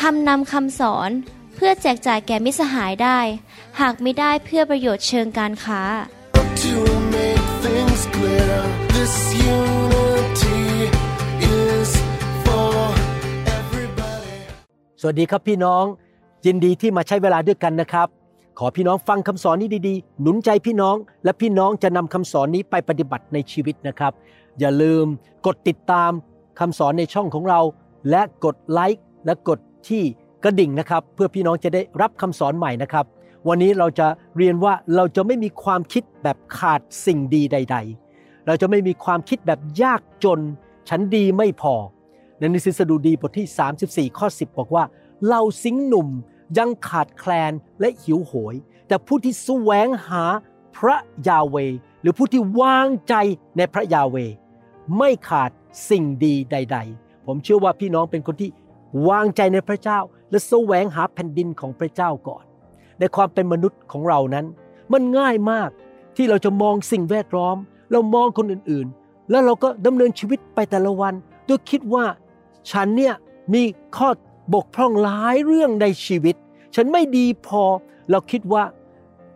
ทำนำคำสอนเพื่อแจกจ่ายแก่มิสหายได้ หากไม่ได้เพื่อประโยชน์เชิงการค้า To make things clear, this unity is for everybody. สวัสดีครับพี่น้องยินดีที่มาใช้เวลาด้วยกันนะครับ ขอพี่น้องฟังคำสอนนี้ดีๆ หนุนใจพี่น้องและพี่น้องจะนำคำสอนนี้ไปปฏิบัติในชีวิตนะครับ อย่าลืมกดติดตามคำสอนในช่องของเรา และกดไลค์และกด ที่กระดิ่งนะครับ เพื่อพี่น้องจะได้รับคำสอนใหม่นะครับ วันนี้เราจะเรียนว่าเราจะไม่มีความคิดแบบขาดสิ่งดีใด ๆ เราจะไม่มีความคิดแบบยากจน ฉันดีไม่พอในหนังสือสดุดีบทที่ 34 ข้อ 10 บอกว่าเราสิงหนุ่มยังขาดแคลนและหิวโหย แต่ผู้ที่แสวงหาพระยาเว หรือผู้ที่วางใจในพระยาเว ไม่ขาดสิ่งดีใด ๆ ผมเชื่อว่าพี่น้องเป็นคนที่ วางใจในพระเจ้า และแสวงหาแผ่นดินของพระเจ้าก่อน ในความเป็นมนุษย์ของเรานั้น มันง่ายมากที่เราจะมองสิ่งแวดล้อม เรามองคนอื่นๆ แล้วเราก็ดำเนินชีวิตไปแต่ละวันโดยคิดว่าฉันเนี่ยมีข้อบกพร่องหลายเรื่องในชีวิต ฉันไม่ดีพอ เราคิดว่า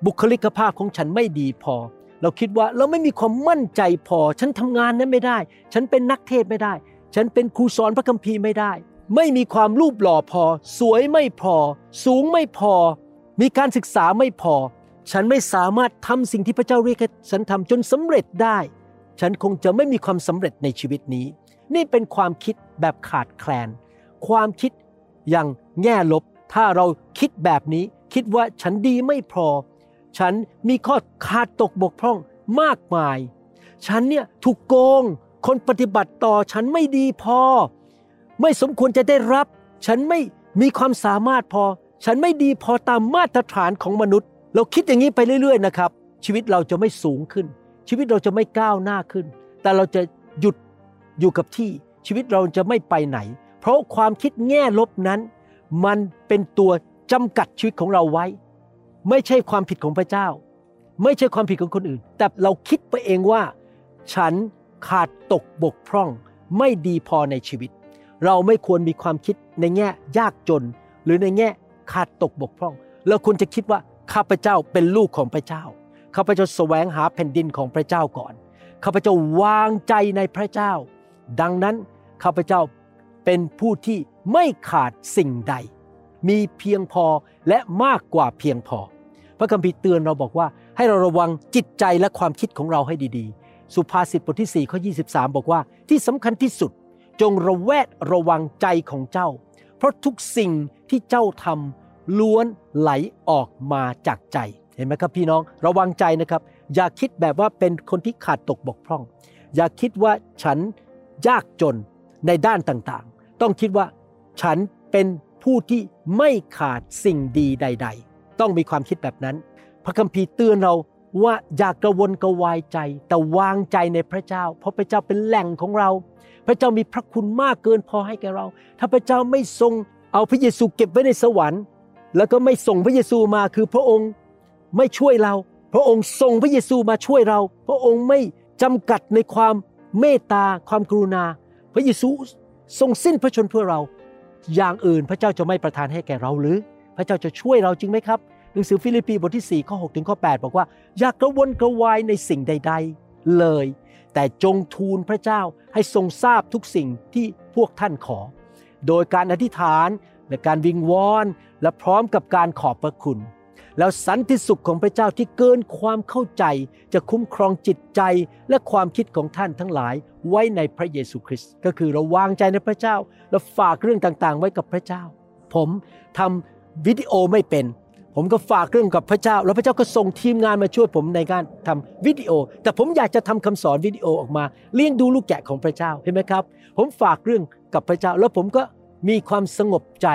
บุคลิกภาพของฉันไม่ดีพอ เราคิดว่าเราไม่มีความมั่นใจพอ ฉันทำงานนั้นไม่ได้ ฉันเป็นนักเทศไม่ได้ ฉันเป็นครูสอนพระคัมภีร์ไม่ได้ ไม่มีความรูปหล่อพอ สวยไม่พอ สูงไม่พอ มีการศึกษาไม่พอ ฉันไม่สามารถทำสิ่งที่พระเจ้าเรียกให้ฉันทำจนสำเร็จได้ ฉันคงจะไม่มีความสำเร็จในชีวิตนี้ นี่เป็นความคิดแบบขาดแคลน ความคิดอย่างแง่ลบ ถ้าเราคิดแบบนี้ คิดว่าฉันดีไม่พอ ฉันมีข้อขาดตกบกพร่องมากมาย ฉันเนี่ยถูกโกง คนปฏิบัติต่อฉันไม่ดีพอ ไม่สมควรจะได้รับ ฉันไม่มีความสามารถพอ ฉันไม่ดีพอตามมาตรฐานของมนุษย์ เราคิดอย่างนี้ไปเรื่อย ๆ นะครับ ชีวิตเราจะไม่สูงขึ้น ชีวิตเราจะไม่ก้าวหน้าขึ้น แต่เราจะหยุดอยู่กับที่ ชีวิตเราจะไม่ไปไหน เพราะความคิดแง่ลบนั้น มันเป็นตัวจำกัดชีวิตของเราไว้ ไม่ใช่ความผิดของพระเจ้า ไม่ใช่ความผิดของคนอื่น แต่เราคิดไปเองว่า ฉันขาดตกบกพร่อง ไม่ดีพอในชีวิต เราไม่ควรมีความคิดในแง่ยากจน หรือในแง่ขาดตกบกพร่อง เราควรจะคิดว่าข้าพเจ้าเป็นลูกของพระเจ้าข้าพเจ้าแสวงหาแผ่นดินของพระเจ้าก่อนข้าพเจ้าวางใจในพระเจ้า ดังนั้นข้าพเจ้าเป็นผู้ที่ไม่ขาดสิ่งใด มีเพียงพอและมากกว่าเพียงพอ พระคัมภีร์เตือนเราบอกว่า ให้เราระวังจิตใจและความคิดของเราให้ดีๆ สุภาษิตบทที่4ข้อ23 บอกว่าที่สำคัญที่สุด จงระแวดระวังใจของเจ้า เพราะทุกสิ่งที่เจ้าทำล้วนไหลออกมาจากใจ เห็นไหมครับพี่น้องระวังใจนะครับ อย่าคิดแบบว่าเป็นคนที่ขาดตกบกพร่อง อย่าคิดว่าฉันยากจนในด้านต่างๆ ต้องคิดว่าฉันเป็นผู้ที่ไม่ขาดสิ่งดีใด ๆ ต้องมีความคิดแบบนั้น พระคัมภีร์เตือนเราว่าอย่ากกระวนกระวายใจ แต่วางใจในพระเจ้า เพราะพระเจ้าเป็นแหล่งของเรา พระเจ้ามีพระคุณมากเกินพอให้แก่เรา ถ้าพระเจ้าไม่ทรงเอาพระเยซูเก็บไว้ในสวรรค์ แล้วก็ไม่ส่งพระเยซูมาคือพระองค์ไม่ช่วยเรา พระองค์ส่งพระเยซูมาช่วยเรา พระองค์ไม่จำกัดในความเมตตาความกรุณา พระเยซูทรงสิ้นพระชนเพื่อเรา อย่างอื่นพระเจ้าจะไม่ประทานให้แก่เราหรือ พระเจ้าจะช่วยเราจริงไหมครับหนังสือฟิลิปปีบทที่4ข้อ6ถึงข้อ8บอกว่า อย่ากระวนกระวายในสิ่งใด ๆ เลย แต่จงทูลพระเจ้าให้ทรงทราบทุกสิ่งที่พวกท่านขอ โดยการอธิษฐานและการวิงวอนและพร้อมกับการขอบพระคุณ แล้วสันติสุขของพระเจ้าที่เกินความเข้าใจ จะคุ้มครองจิตใจและความคิดของท่านทั้งหลายไว้ในพระเยซูคริสต์ก็คือเราวางใจในพระเจ้า และฝากเรื่องต่างๆ ไว้กับพระเจ้า ผมทำวิดีโอไม่เป็น ผมก็ฝากเรื่องกับพระเจ้า แล้วพระเจ้าก็ส่งทีมงานมาช่วยผมในการทำวิดีโอ แต่ผมอยากจะทำคำสอนวิดีโอออกมาเลี้ยงดูลูกแกะของพระเจ้าเห็นไหมครับ ผมฝากเรื่องกับพระเจ้า แล้วผมก็มีความสงบใจ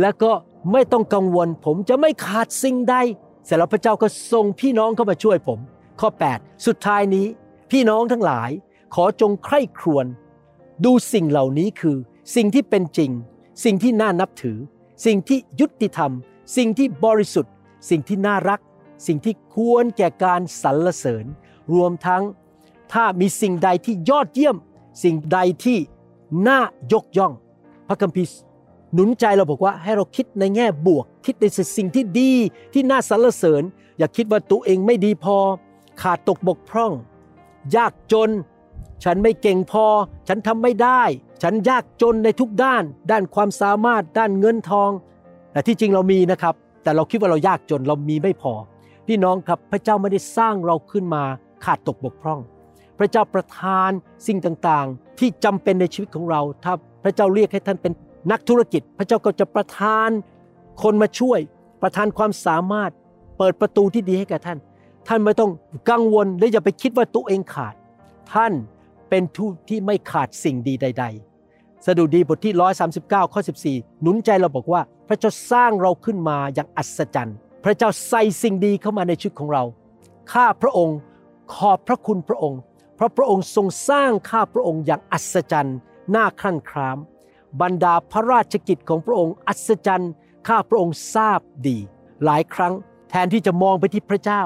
แล้วก็ไม่ต้องกังวล ผมจะไม่ขาดสิ่งใดเสร็จแล้วพระเจ้าก็ส่งพี่น้องเข้ามาช่วยผม ข้อ 8 สุดท้ายนี้ พี่น้องทั้งหลาย ขอจงใคร่ครวญดูสิ่งเหล่านี้คือ สิ่งที่เป็นจริง สิ่งที่น่านับถือ สิ่งที่ยุติธรรม สิ่งที่บริสุทธิ์ สิ่งที่น่ารัก สิ่งที่ควรแก่การสรรเสริญ รวมทั้งถ้ามีสิ่งใดที่ยอดเยี่ยม สิ่งใดที่น่ายกย่อง พระคัมภีร์หนุนใจเราบอกว่าให้เราคิดในแง่บวก คิดในสิ่งที่ดีที่น่าสรรเสริญ อย่าคิดว่าตัวเองไม่ดีพอ ขาดตกบกพร่อง ยากจน ฉันไม่เก่งพอ ฉันทำไม่ได้ ฉันยากจนในทุกด้าน ด้านความสามารถ ด้านเงินทอง แต่ที่จริงเรามีนะครับ แต่เราคิดว่าเรายากจนเรามีไม่พอ พี่น้องครับพระเจ้าไม่ได้สร้างเราขึ้นมาขาดตกบกพร่อง พระเจ้าประทานสิ่งต่างๆ ที่จำเป็นในชีวิตของเรา ถ้าพระเจ้าเรียกให้ท่านเป็นนักธุรกิจ พระเจ้าก็จะประทานคนมาช่วย ประทานความสามารถเปิดประตูที่ดีให้แก่ท่าน ท่านไม่ต้องกังวลและอย่าไปคิดว่าตัวเองขาด ท่านเป็นทูตที่ไม่ขาดสิ่งดีใดๆ สดุดีบทที่ 139 ข้อ 14 หนุนใจเราบอกว่า พระเจ้าสร้างเราขึ้นมาอย่างอัศจรรย์ พระเจ้าใส่สิ่งดีเข้ามาในชีวิตของเรา ข้าพระองค์ขอบพระคุณพระองค์ เพราะพระองค์ทรงสร้างข้าพระองค์อย่างอัศจรรย์น่าครั่นคราม บรรดาพระราชกิจของพระองค์อัศจรรย์ ข้าพระองค์ทราบดี หลายครั้งแทนที่จะมองไปที่พระเจ้า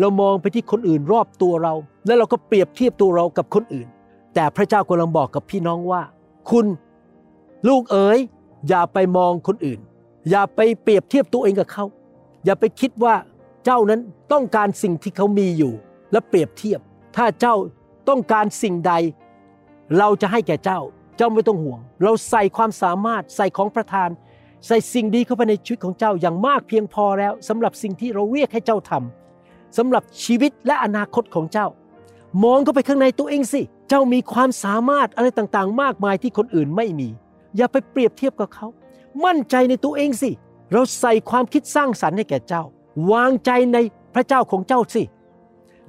เรามองไปที่คนอื่นรอบตัวเรา แล้วเราก็เปรียบเทียบตัวเรากับคนอื่น แต่พระเจ้ากำลังบอกกับพี่น้องว่า คุณลูกเอ๋ยอย่าไปมองคนอื่น อย่าไปเปรียบเทียบตัวเองกับเขา อย่าไปคิดว่าเจ้านั้นต้องการสิ่งที่เขามีอยู่ และเปรียบเทียบ ถ้าเจ้าต้องการสิ่งใด เราจะให้แก่เจ้า เจ้าไม่ต้องห่วง เราใส่ความสามารถใส่ของประทาน ใส่สิ่งดีเข้าไปในชีวิตของเจ้าอย่างมากเพียงพอแล้วสำหรับสิ่งที่เราเรียกให้เจ้าทำสำหรับชีวิตและอนาคตของเจ้า มองเข้าไปข้างในตัวเองสิ เจ้ามีความสามารถอะไรต่างๆ มากมายที่คนอื่นไม่มี อย่าไปเปรียบเทียบกับเขา มั่นใจในตัวเองสิ เราใส่ความคิดสร้างสรรค์ให้แก่เจ้า วางใจในพระเจ้าของเจ้าสิ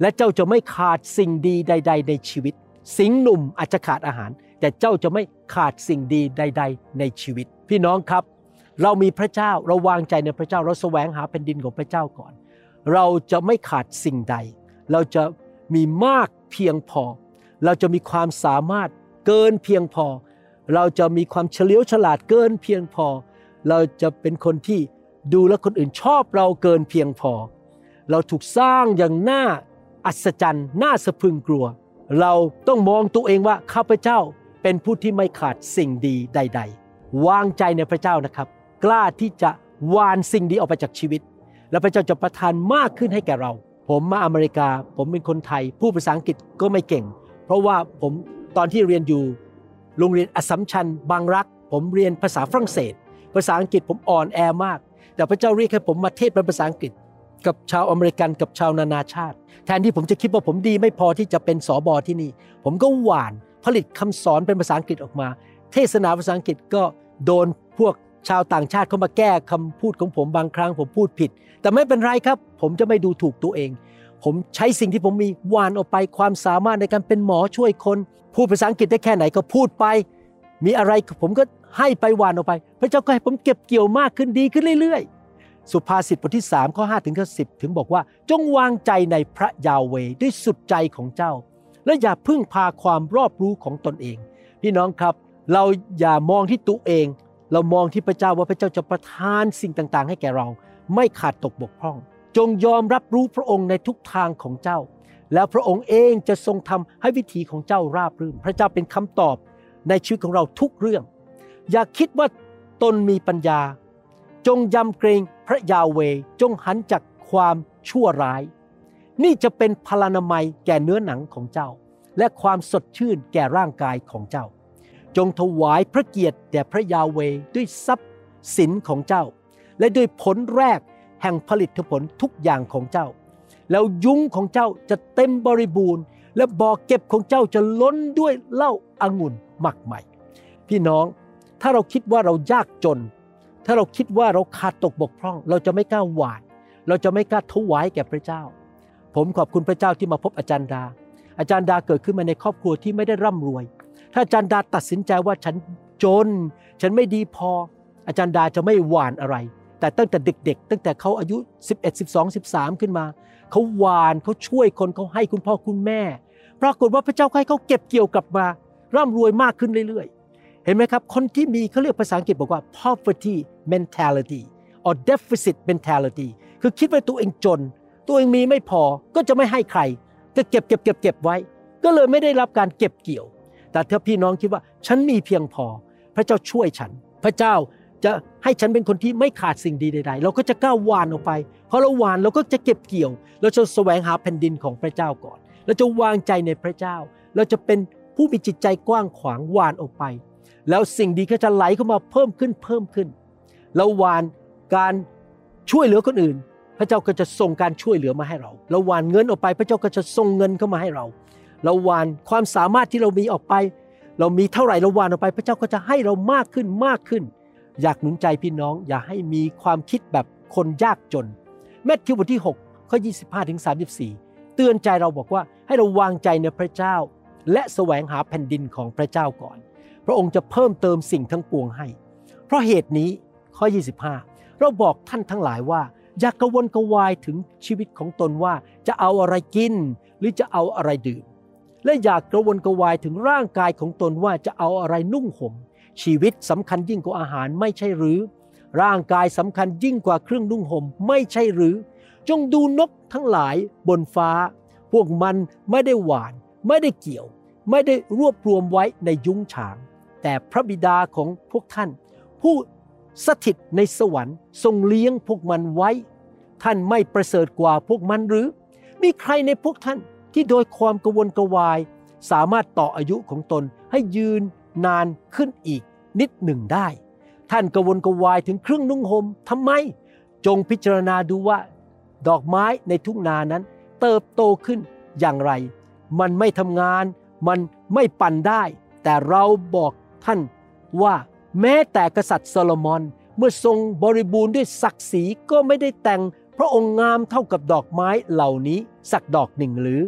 และเจ้าจะไม่ขาดสิ่งดีใด ๆ ในชีวิต สิงห์หนุ่มอาจจะขาดอาหาร แต่เจ้าจะไม่ขาดสิ่งดีใด ๆ ในชีวิต พี่น้องครับ เรามีพระเจ้าเราวางใจในพระเจ้าเราแสวงหาแผ่นดินของพระเจ้าก่อน เราจะไม่ขาดสิ่งใด เราจะมีมากเพียงพอ เราจะมีความสามารถเกินเพียงพอ เราจะมีความเฉลียวฉลาดเกินเพียงพอ เราจะเป็นคนที่ดูแลคนอื่นชอบเราเกินเพียงพอ เราถูกสร้างอย่างน่าอัศจรรย์น่าสะพึงกลัว เราต้องมองตัวเองว่าข้าพเจ้าเป็นผู้ที่ไม่ขาดสิ่งดีใด ๆ วางใจในพระเจ้านะครับ กล้าที่จะวานสิ่งดีออกไปจากชีวิต แล้วพระเจ้าจะประทานมากขึ้นให้แก่เรา ผมมาอเมริกา ผมเป็นคนไทย ผู้ภาษาอังกฤษก็ไม่เก่ง เพราะว่าผมตอนที่เรียนอยู่โรงเรียนอสัมชัญบางรัก ผมเรียนภาษาฝรั่งเศส ภาษาอังกฤษผมอ่อนแอมาก แต่พระเจ้าเรียกให้ผมมาเทศเป็นภาษาอังกฤษ กับชาวอเมริกันกับชาวนานาชาติ แทนที่ผมจะคิดว่าผมดีไม่พอที่จะเป็นสอบอที่นี่ ผมก็หวานผลิตคำสอนเป็นภาษาอังกฤษออกมา เทศนาภาษาอังกฤษก็โดนพวกชาวต่างชาติเข้ามาแก้คำพูดของผมบางครั้งผมพูดผิด แต่ไม่เป็นไรครับ ผมจะไม่ดูถูกตัวเอง ผมใช้สิ่งที่ผมมีวานออกไปความสามารถในการเป็นหมอช่วยคนพูดภาษาอังกฤษได้แค่ไหนก็พูดไป มีอะไรผมก็ให้ไปวานออกไป พระเจ้าก็ให้ผมเก็บเกี่ยวมากขึ้นดีขึ้นเรื่อยๆ สุภาษิตบทที่3ข้อ5ถึงข้อ10 ถึงบอกว่า จงวางใจในพระยาเวด้วยสุดใจของเจ้า และอย่าพึ่งพาความรอบรู้ของตนเอง พี่น้องครับ เราอย่ามองที่ตัวเอง เรามองที่พระเจ้าว่าพระเจ้าจะประทานสิ่งต่างๆ ให้แก่เรา ไม่ขาดตกบกพร่อง จงยอมรับรู้พระองค์ในทุกทางของเจ้า แล้วพระองค์เองจะทรงทำให้วิถีของเจ้าราบรื่น พระเจ้าเป็นคำตอบในชีวิตของเราทุกเรื่อง อย่าคิดว่าตนมีปัญญา จงยำเกรงพระยาเวจงหันจากความชั่วร้าย นี่จะเป็นพลานามัยแก่เนื้อหนังของเจ้า และความสดชื่นแก่ร่างกายของเจ้า จงถวายพระเกียรติแด่พระยาเวด้วยทรัพย์สินของเจ้า และด้วยผลแรก แห่งผลิตผลทุกอย่างของเจ้า แล้วยุ้งของเจ้าจะเต็มบริบูรณ์ และบ่อเก็บของเจ้าจะล้นด้วยเหล้าอางุ่นหมักใหม่ พี่น้องถ้าเราคิดว่าเรายากจน ถ้าเราคิดว่าเราขาดตกบกพร่อง เราจะไม่กล้าหวานเราจะไม่กล้าถวายแก่พระเจ้า ผมขอบคุณพระเจ้าที่มาพบอาจารย์ดา อาจารย์ดาเกิดขึ้นมาในครอบครัวที่ไม่ได้ร่ำรวย ถ้าอาจารย์ดาตัดสินใจว่าฉันจน ฉันไม่ดีพอ อาจารย์ดาจะไม่หวานอะไร แต่ตั้งแต่เด็ก ๆ ตั้งแต่เขาอายุ 11 12 13 ขึ้นมาเขาหวานเขาช่วยคนเขาให้คุณพ่อคุณแม่ ปรากฏว่าพระเจ้าให้เขาเก็บเกี่ยวกลับมาร่ำรวยมากขึ้นเรื่อยๆ เห็นไหมครับ คนที่มีเขาเรียกภาษาอังกฤษบอกว่า poverty mentality or deficit mentality คือคิดว่าตัวเองจน ตัวเองมีไม่พอก็จะไม่ให้ใคร ก็เก็บเก็บเก็บเก็บไว้ ก็เลยไม่ได้รับการเก็บเกี่ยว แต่ถ้าพี่น้องคิดว่าฉันมีเพียงพอ พระเจ้าช่วยฉัน พระเจ้า จะให้ฉันเป็นคนที่ไม่ขาดสิ่งดีใดๆ เราก็จะก้าววานออกไป เพอเราหวานเราก็จะเก็บเกี่ยว เราจะแสวงหาแผ่นดินของพระเจ้าก่อน เราจะวางใจในพระเจ้า เราจะเป็นผู้มีจิตใจกว้างขวางหวานออกไป แล้วสิ่งดีก็จะไหลเข้ามาเพิ่มขึ้นเพิ่มขึ้น เราหวานการช่วยเหลือคนอื่น พระเจ้าก็จะส่งการช่วยเหลือมาให้เรา เราหวานเงินออกไปพระเจ้าก็จะส่งเงินเข้ามาให้เรา เราหวานความสามารถที่เรามีออกไป เรามีเท่าไหร่เราหวานออกไป พระเจ้าก็จะให้เรามากขึ้นมากขึ้น อยากหนุนใจพี่น้องอย่าให้มีความคิดแบบคนยากจนแมทธิวบทที่6ข้อ25ถึง34 เตือนใจเราบอกว่าให้เราวางใจในพระเจ้า และแสวงหาแผ่นดินของพระเจ้าก่อน พระองค์จะเพิ่มเติมสิ่งทั้งปวงให้ เพราะเหตุนี้ข้อ 25 เราบอกท่านทั้งหลายว่า อย่ากกระวนกระวายถึงชีวิตของตนว่าจะเอาอะไรกิน หรือจะเอาอะไรดื่ม และอย่ากกระวนกระวายถึงร่างกายของตนว่าจะเอาอะไรนุ่งห่ม ชีวิตสำคัญยิ่งกว่าอาหารไม่ใช่หรือ ร่างกายสำคัญยิ่งกว่าเครื่องนุ่งห่มไม่ใช่หรือ จงดูนกทั้งหลายบนฟ้า พวกมันไม่ได้หวาน ไม่ได้เกี่ยว ไม่ได้รวบรวมไว้ในยุ้งฉาง แต่พระบิดาของพวกท่าน ผู้สถิตในสวรรค์ทรงเลี้ยงพวกมันไว้ ท่านไม่ประเสริฐกว่าพวกมันหรือ มีใครในพวกท่านที่โดยความกระวนกระวาย สามารถต่ออายุของตนให้ยืน นานขึ้นอีกนิดหนึ่งได้ ท่านกระวนกระวายถึงเครื่องนุ่งห่มทำไม จงพิจารณาดูว่า ดอกไม้ในทุ่งนานั้น เติบโตขึ้นอย่างไร มันไม่ทำงาน มันไม่ปั่นได้ แต่เราบอกท่านว่าแม้แต่กษัตริย์โซโลมอนเมื่อทรงบริบูรณ์ด้วยศักดิ์ศรีก็ไม่ได้แต่งพระองค์งามเท่ากับดอกไม้เหล่านี้สักดอกหนึ่งหรือ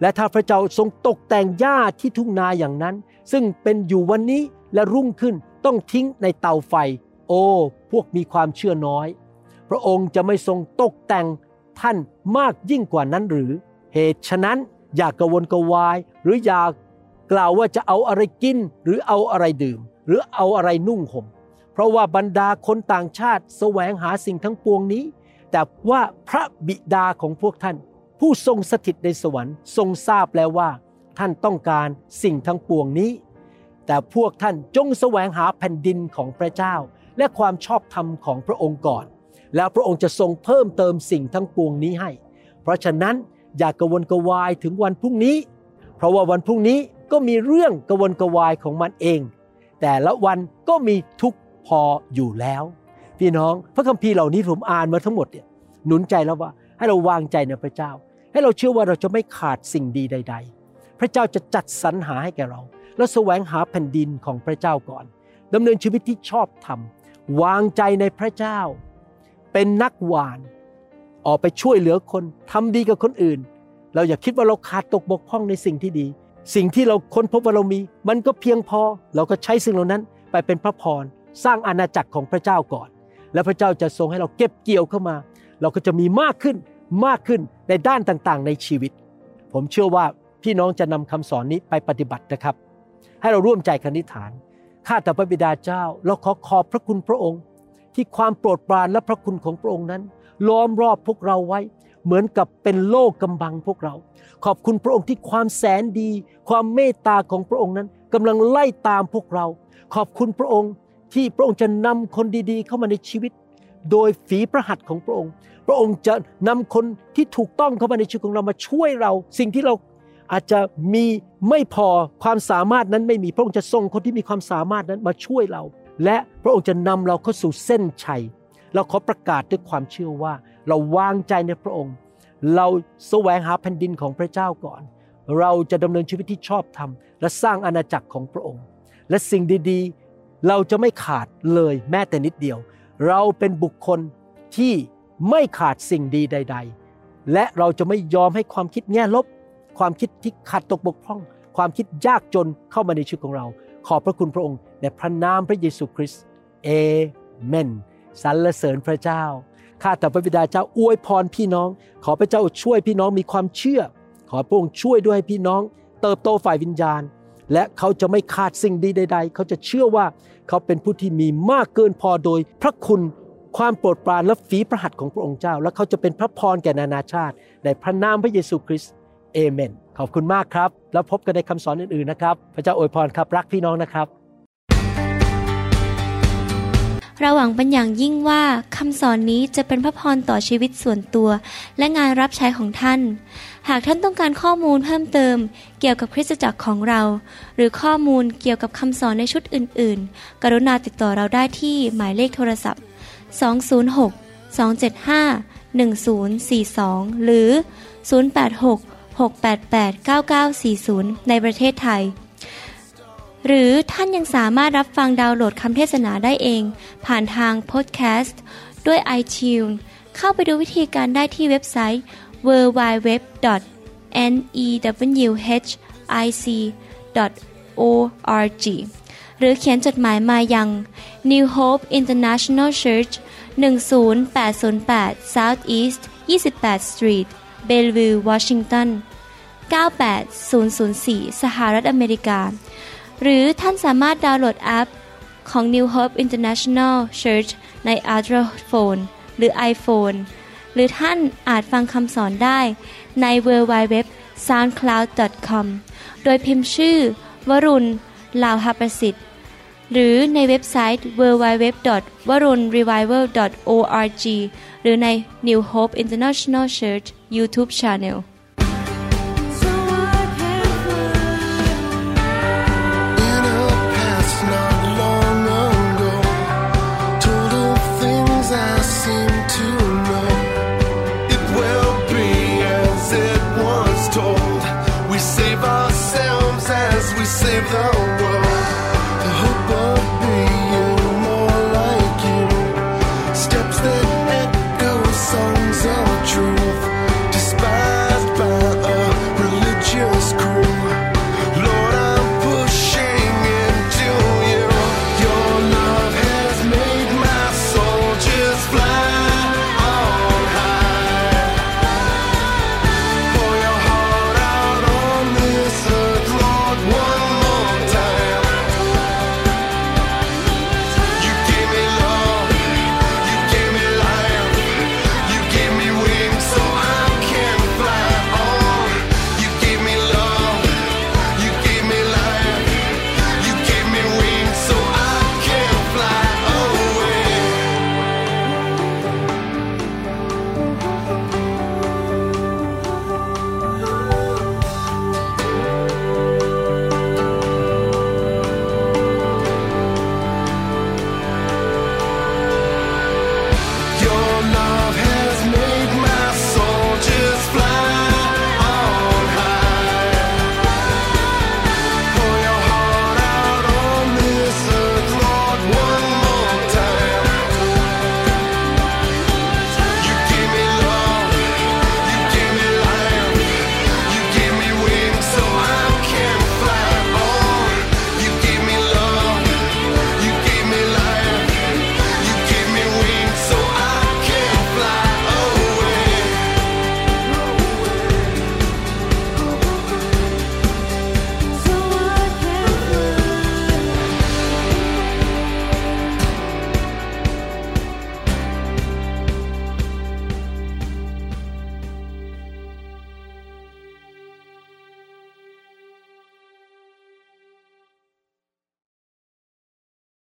และถ้าพระเจ้าทรงตกแต่งหญ้าที่ทุ่งนาอย่างนั้น ซึ่งเป็นอยู่วันนี้และรุ่งขึ้นต้องทิ้งในเตาไฟ โอ้ พวกมีความเชื่อน้อย พระองค์จะไม่ทรงตกแต่งท่านมากยิ่งกว่านั้นหรือ เหตุฉะนั้นอย่ากกระวนกระวาย หรืออย่ากล่าวว่าจะเอาอะไรกิน หรือเอาอะไรดื่ม หรือเอาอะไรนุ่งห่มเพราะว่าบรรดาคนต่างชาติแสวงหาสิ่งทั้งปวงนี้ แต่ว่าพระบิดาของพวกท่าน ผู้ทรงสถิตในสวรรค์ทรงทราบแล้วว่า ท่านต้องการสิ่งทั้งปวงนี้ แต่พวกท่านจงแสวงหาแผ่นดินของพระเจ้า และความชอบธรรมของพระองค์ก่อน แล้วพระองค์จะทรงเพิ่มเติมสิ่งทั้งปวงนี้ให้ เพราะฉะนั้นอย่ากกระวนกระวายถึงวันพรุ่งนี้ เพราะว่าวันพรุ่งนี้ก็มีเรื่องกระวนกระวายของมันเอง แต่ละวันก็มีทุกพออยู่แล้ว พี่น้องพระคัมภีร์เหล่านี้ผมอ่านมาทั้งหมดเนี่ยหนุนใจแล้วว่าให้เราวางใจในพระเจ้า ให้เราเชื่อว่าเราจะไม่ขาดสิ่งดีใด ๆ พระเจ้าจะจัดสรรหาให้แก่เรา แล้วแสวงหาแผ่นดินของพระเจ้าก่อนดำเนินชีวิตที่ชอบธรรมวางใจในพระเจ้า เป็นนักหวาน ออกไปช่วยเหลือคนทำดีกับคนอื่น เราอย่าคิดว่าเราขาดตกบกพร่องในสิ่งที่ดี สิ่งที่เราค้นพบว่าเรามี มันก็เพียงพอเราก็ใช้สิ่งเหล่านั้นไปเป็นพระพรสร้างอาณาจักรของพระเจ้าก่อน แล้วพระเจ้าจะทรงให้เราเก็บเกี่ยวเข้ามา เราก็จะมีมากขึ้นมากขึ้นในด้านต่างๆ ในชีวิต ผมเชื่อว่า พี่น้องจะนำคำสอนนี้ไปปฏิบัตินะครับ ให้เราร่วมใจกันอธิษฐาน ข้าแต่พระบิดาเจ้า เราขอขอบพระคุณพระองค์ ที่ความโปรดปรานและพระคุณของพระองค์นั้น ล้อมรอบพวกเราไว้ เหมือนกับเป็นโลกกำบังพวกเรา ขอบคุณพระองค์ที่ความแสนดี ความเมตตาของพระองค์นั้นกำลังไล่ตามพวกเรา ขอบคุณพระองค์ที่พระองค์จะนำคนดีๆ เข้ามาในชีวิต โดยฝีพระหัตถ์ของพระองค์ พระองค์จะนำคนที่ถูกต้องเข้ามาในชีวิตของเรามาช่วยเรา สิ่งที่เรา อาจจะมีไม่พอความสามารถนั้นไม่มีพระองค์จะส่งคนที่มีความสามารถนั้นมาช่วยเรา และพระองค์จะนำเราเข้าสู่เส้นชัย เราขอประกาศด้วยความเชื่อว่า เราวางใจในพระองค์ เราแสวงหาแผ่นดินของพระเจ้าก่อน เราจะดำเนินชีวิตที่ชอบธรรม และสร้างอาณาจักรของพระองค์ และสิ่งดีๆ เราจะไม่ขาดเลยแม้แต่นิดเดียว เราเป็นบุคคลที่ไม่ขาดสิ่งดีใด ๆ และเราจะไม่ยอมให้ความคิดแง่ลบ ความคิดที่ขาดตกบกพร่อง ความคิดยากจนเข้ามาในชีวิตของเรา ขอบพระคุณพระองค์ในพระนามพระเยซูคริสต์เอเมนสรรเสริญพระเจ้าข้าแต่พระบิดาเจ้าอวยพรพี่น้อง ขอพระเจ้าช่วยพี่น้องมีความเชื่อ ขอพระองค์ช่วยด้วยให้พี่น้อง เติบโตฝ่ายวิญญาณ และเขาจะไม่ขาดสิ่งดีใด ๆ เขาจะเชื่อว่าเขาเป็นผู้ที่มีมากเกินพอโดย พระคุณความโปรดปรานและฝีพระหัตถ์ของพระองค์เจ้า และเขาจะเป็นพระพรแก่นานาชาติ ในพระนามพระเยซูคริสต์ เอเมน ขอบคุณมากครับ แล้วพบกันในคำสอนอื่นๆนะครับ พระเจ้าอวยพรครับ รักพี่น้องนะครับ เราหวังเป็นอย่างยิ่งว่าคำสอนนี้จะเป็นพระพรต่อชีวิตส่วนตัว และงานรับใช้ของท่าน หากท่านต้องการข้อมูลเพิ่มเติม เกี่ยวกับคริสตจักรของเรา หรือข้อมูลเกี่ยวกับคำสอนในชุดอื่น ๆ กรุณาติดต่อเราได้ที่หมายเลขโทรศัพท์ 206 275 1042 หรือ 086 688 9940 ในประเทศไทย หรือท่านยังสามารถรับฟังดาวน์โหลดคำเทศนาได้เอง ผ่านทางพอดแคสต์ด้วย iTunes เข้าไปดูวิธีการได้ที่เว็บไซต์ www.newhic.org หรือเขียนจดหมายมายัง New Hope International Church 10808 South East 28 Street เบลวิววอชิงตัน 98004 สหรัฐอเมริกา หรือท่านสามารถดาวน์โหลดแอปของ New Hope International Church ใน Android Phone หรือ iPhone หรือท่านอาจฟังคำสอนได้ใน w w w soundcloud.com โดยพิมพ์ชื่อ วรุณลาวหประสิทธิ์ หรือในเว็บไซต์ w w w w a r u n r e v i v a l o r g หรือใน New Hope International Church YouTube Channel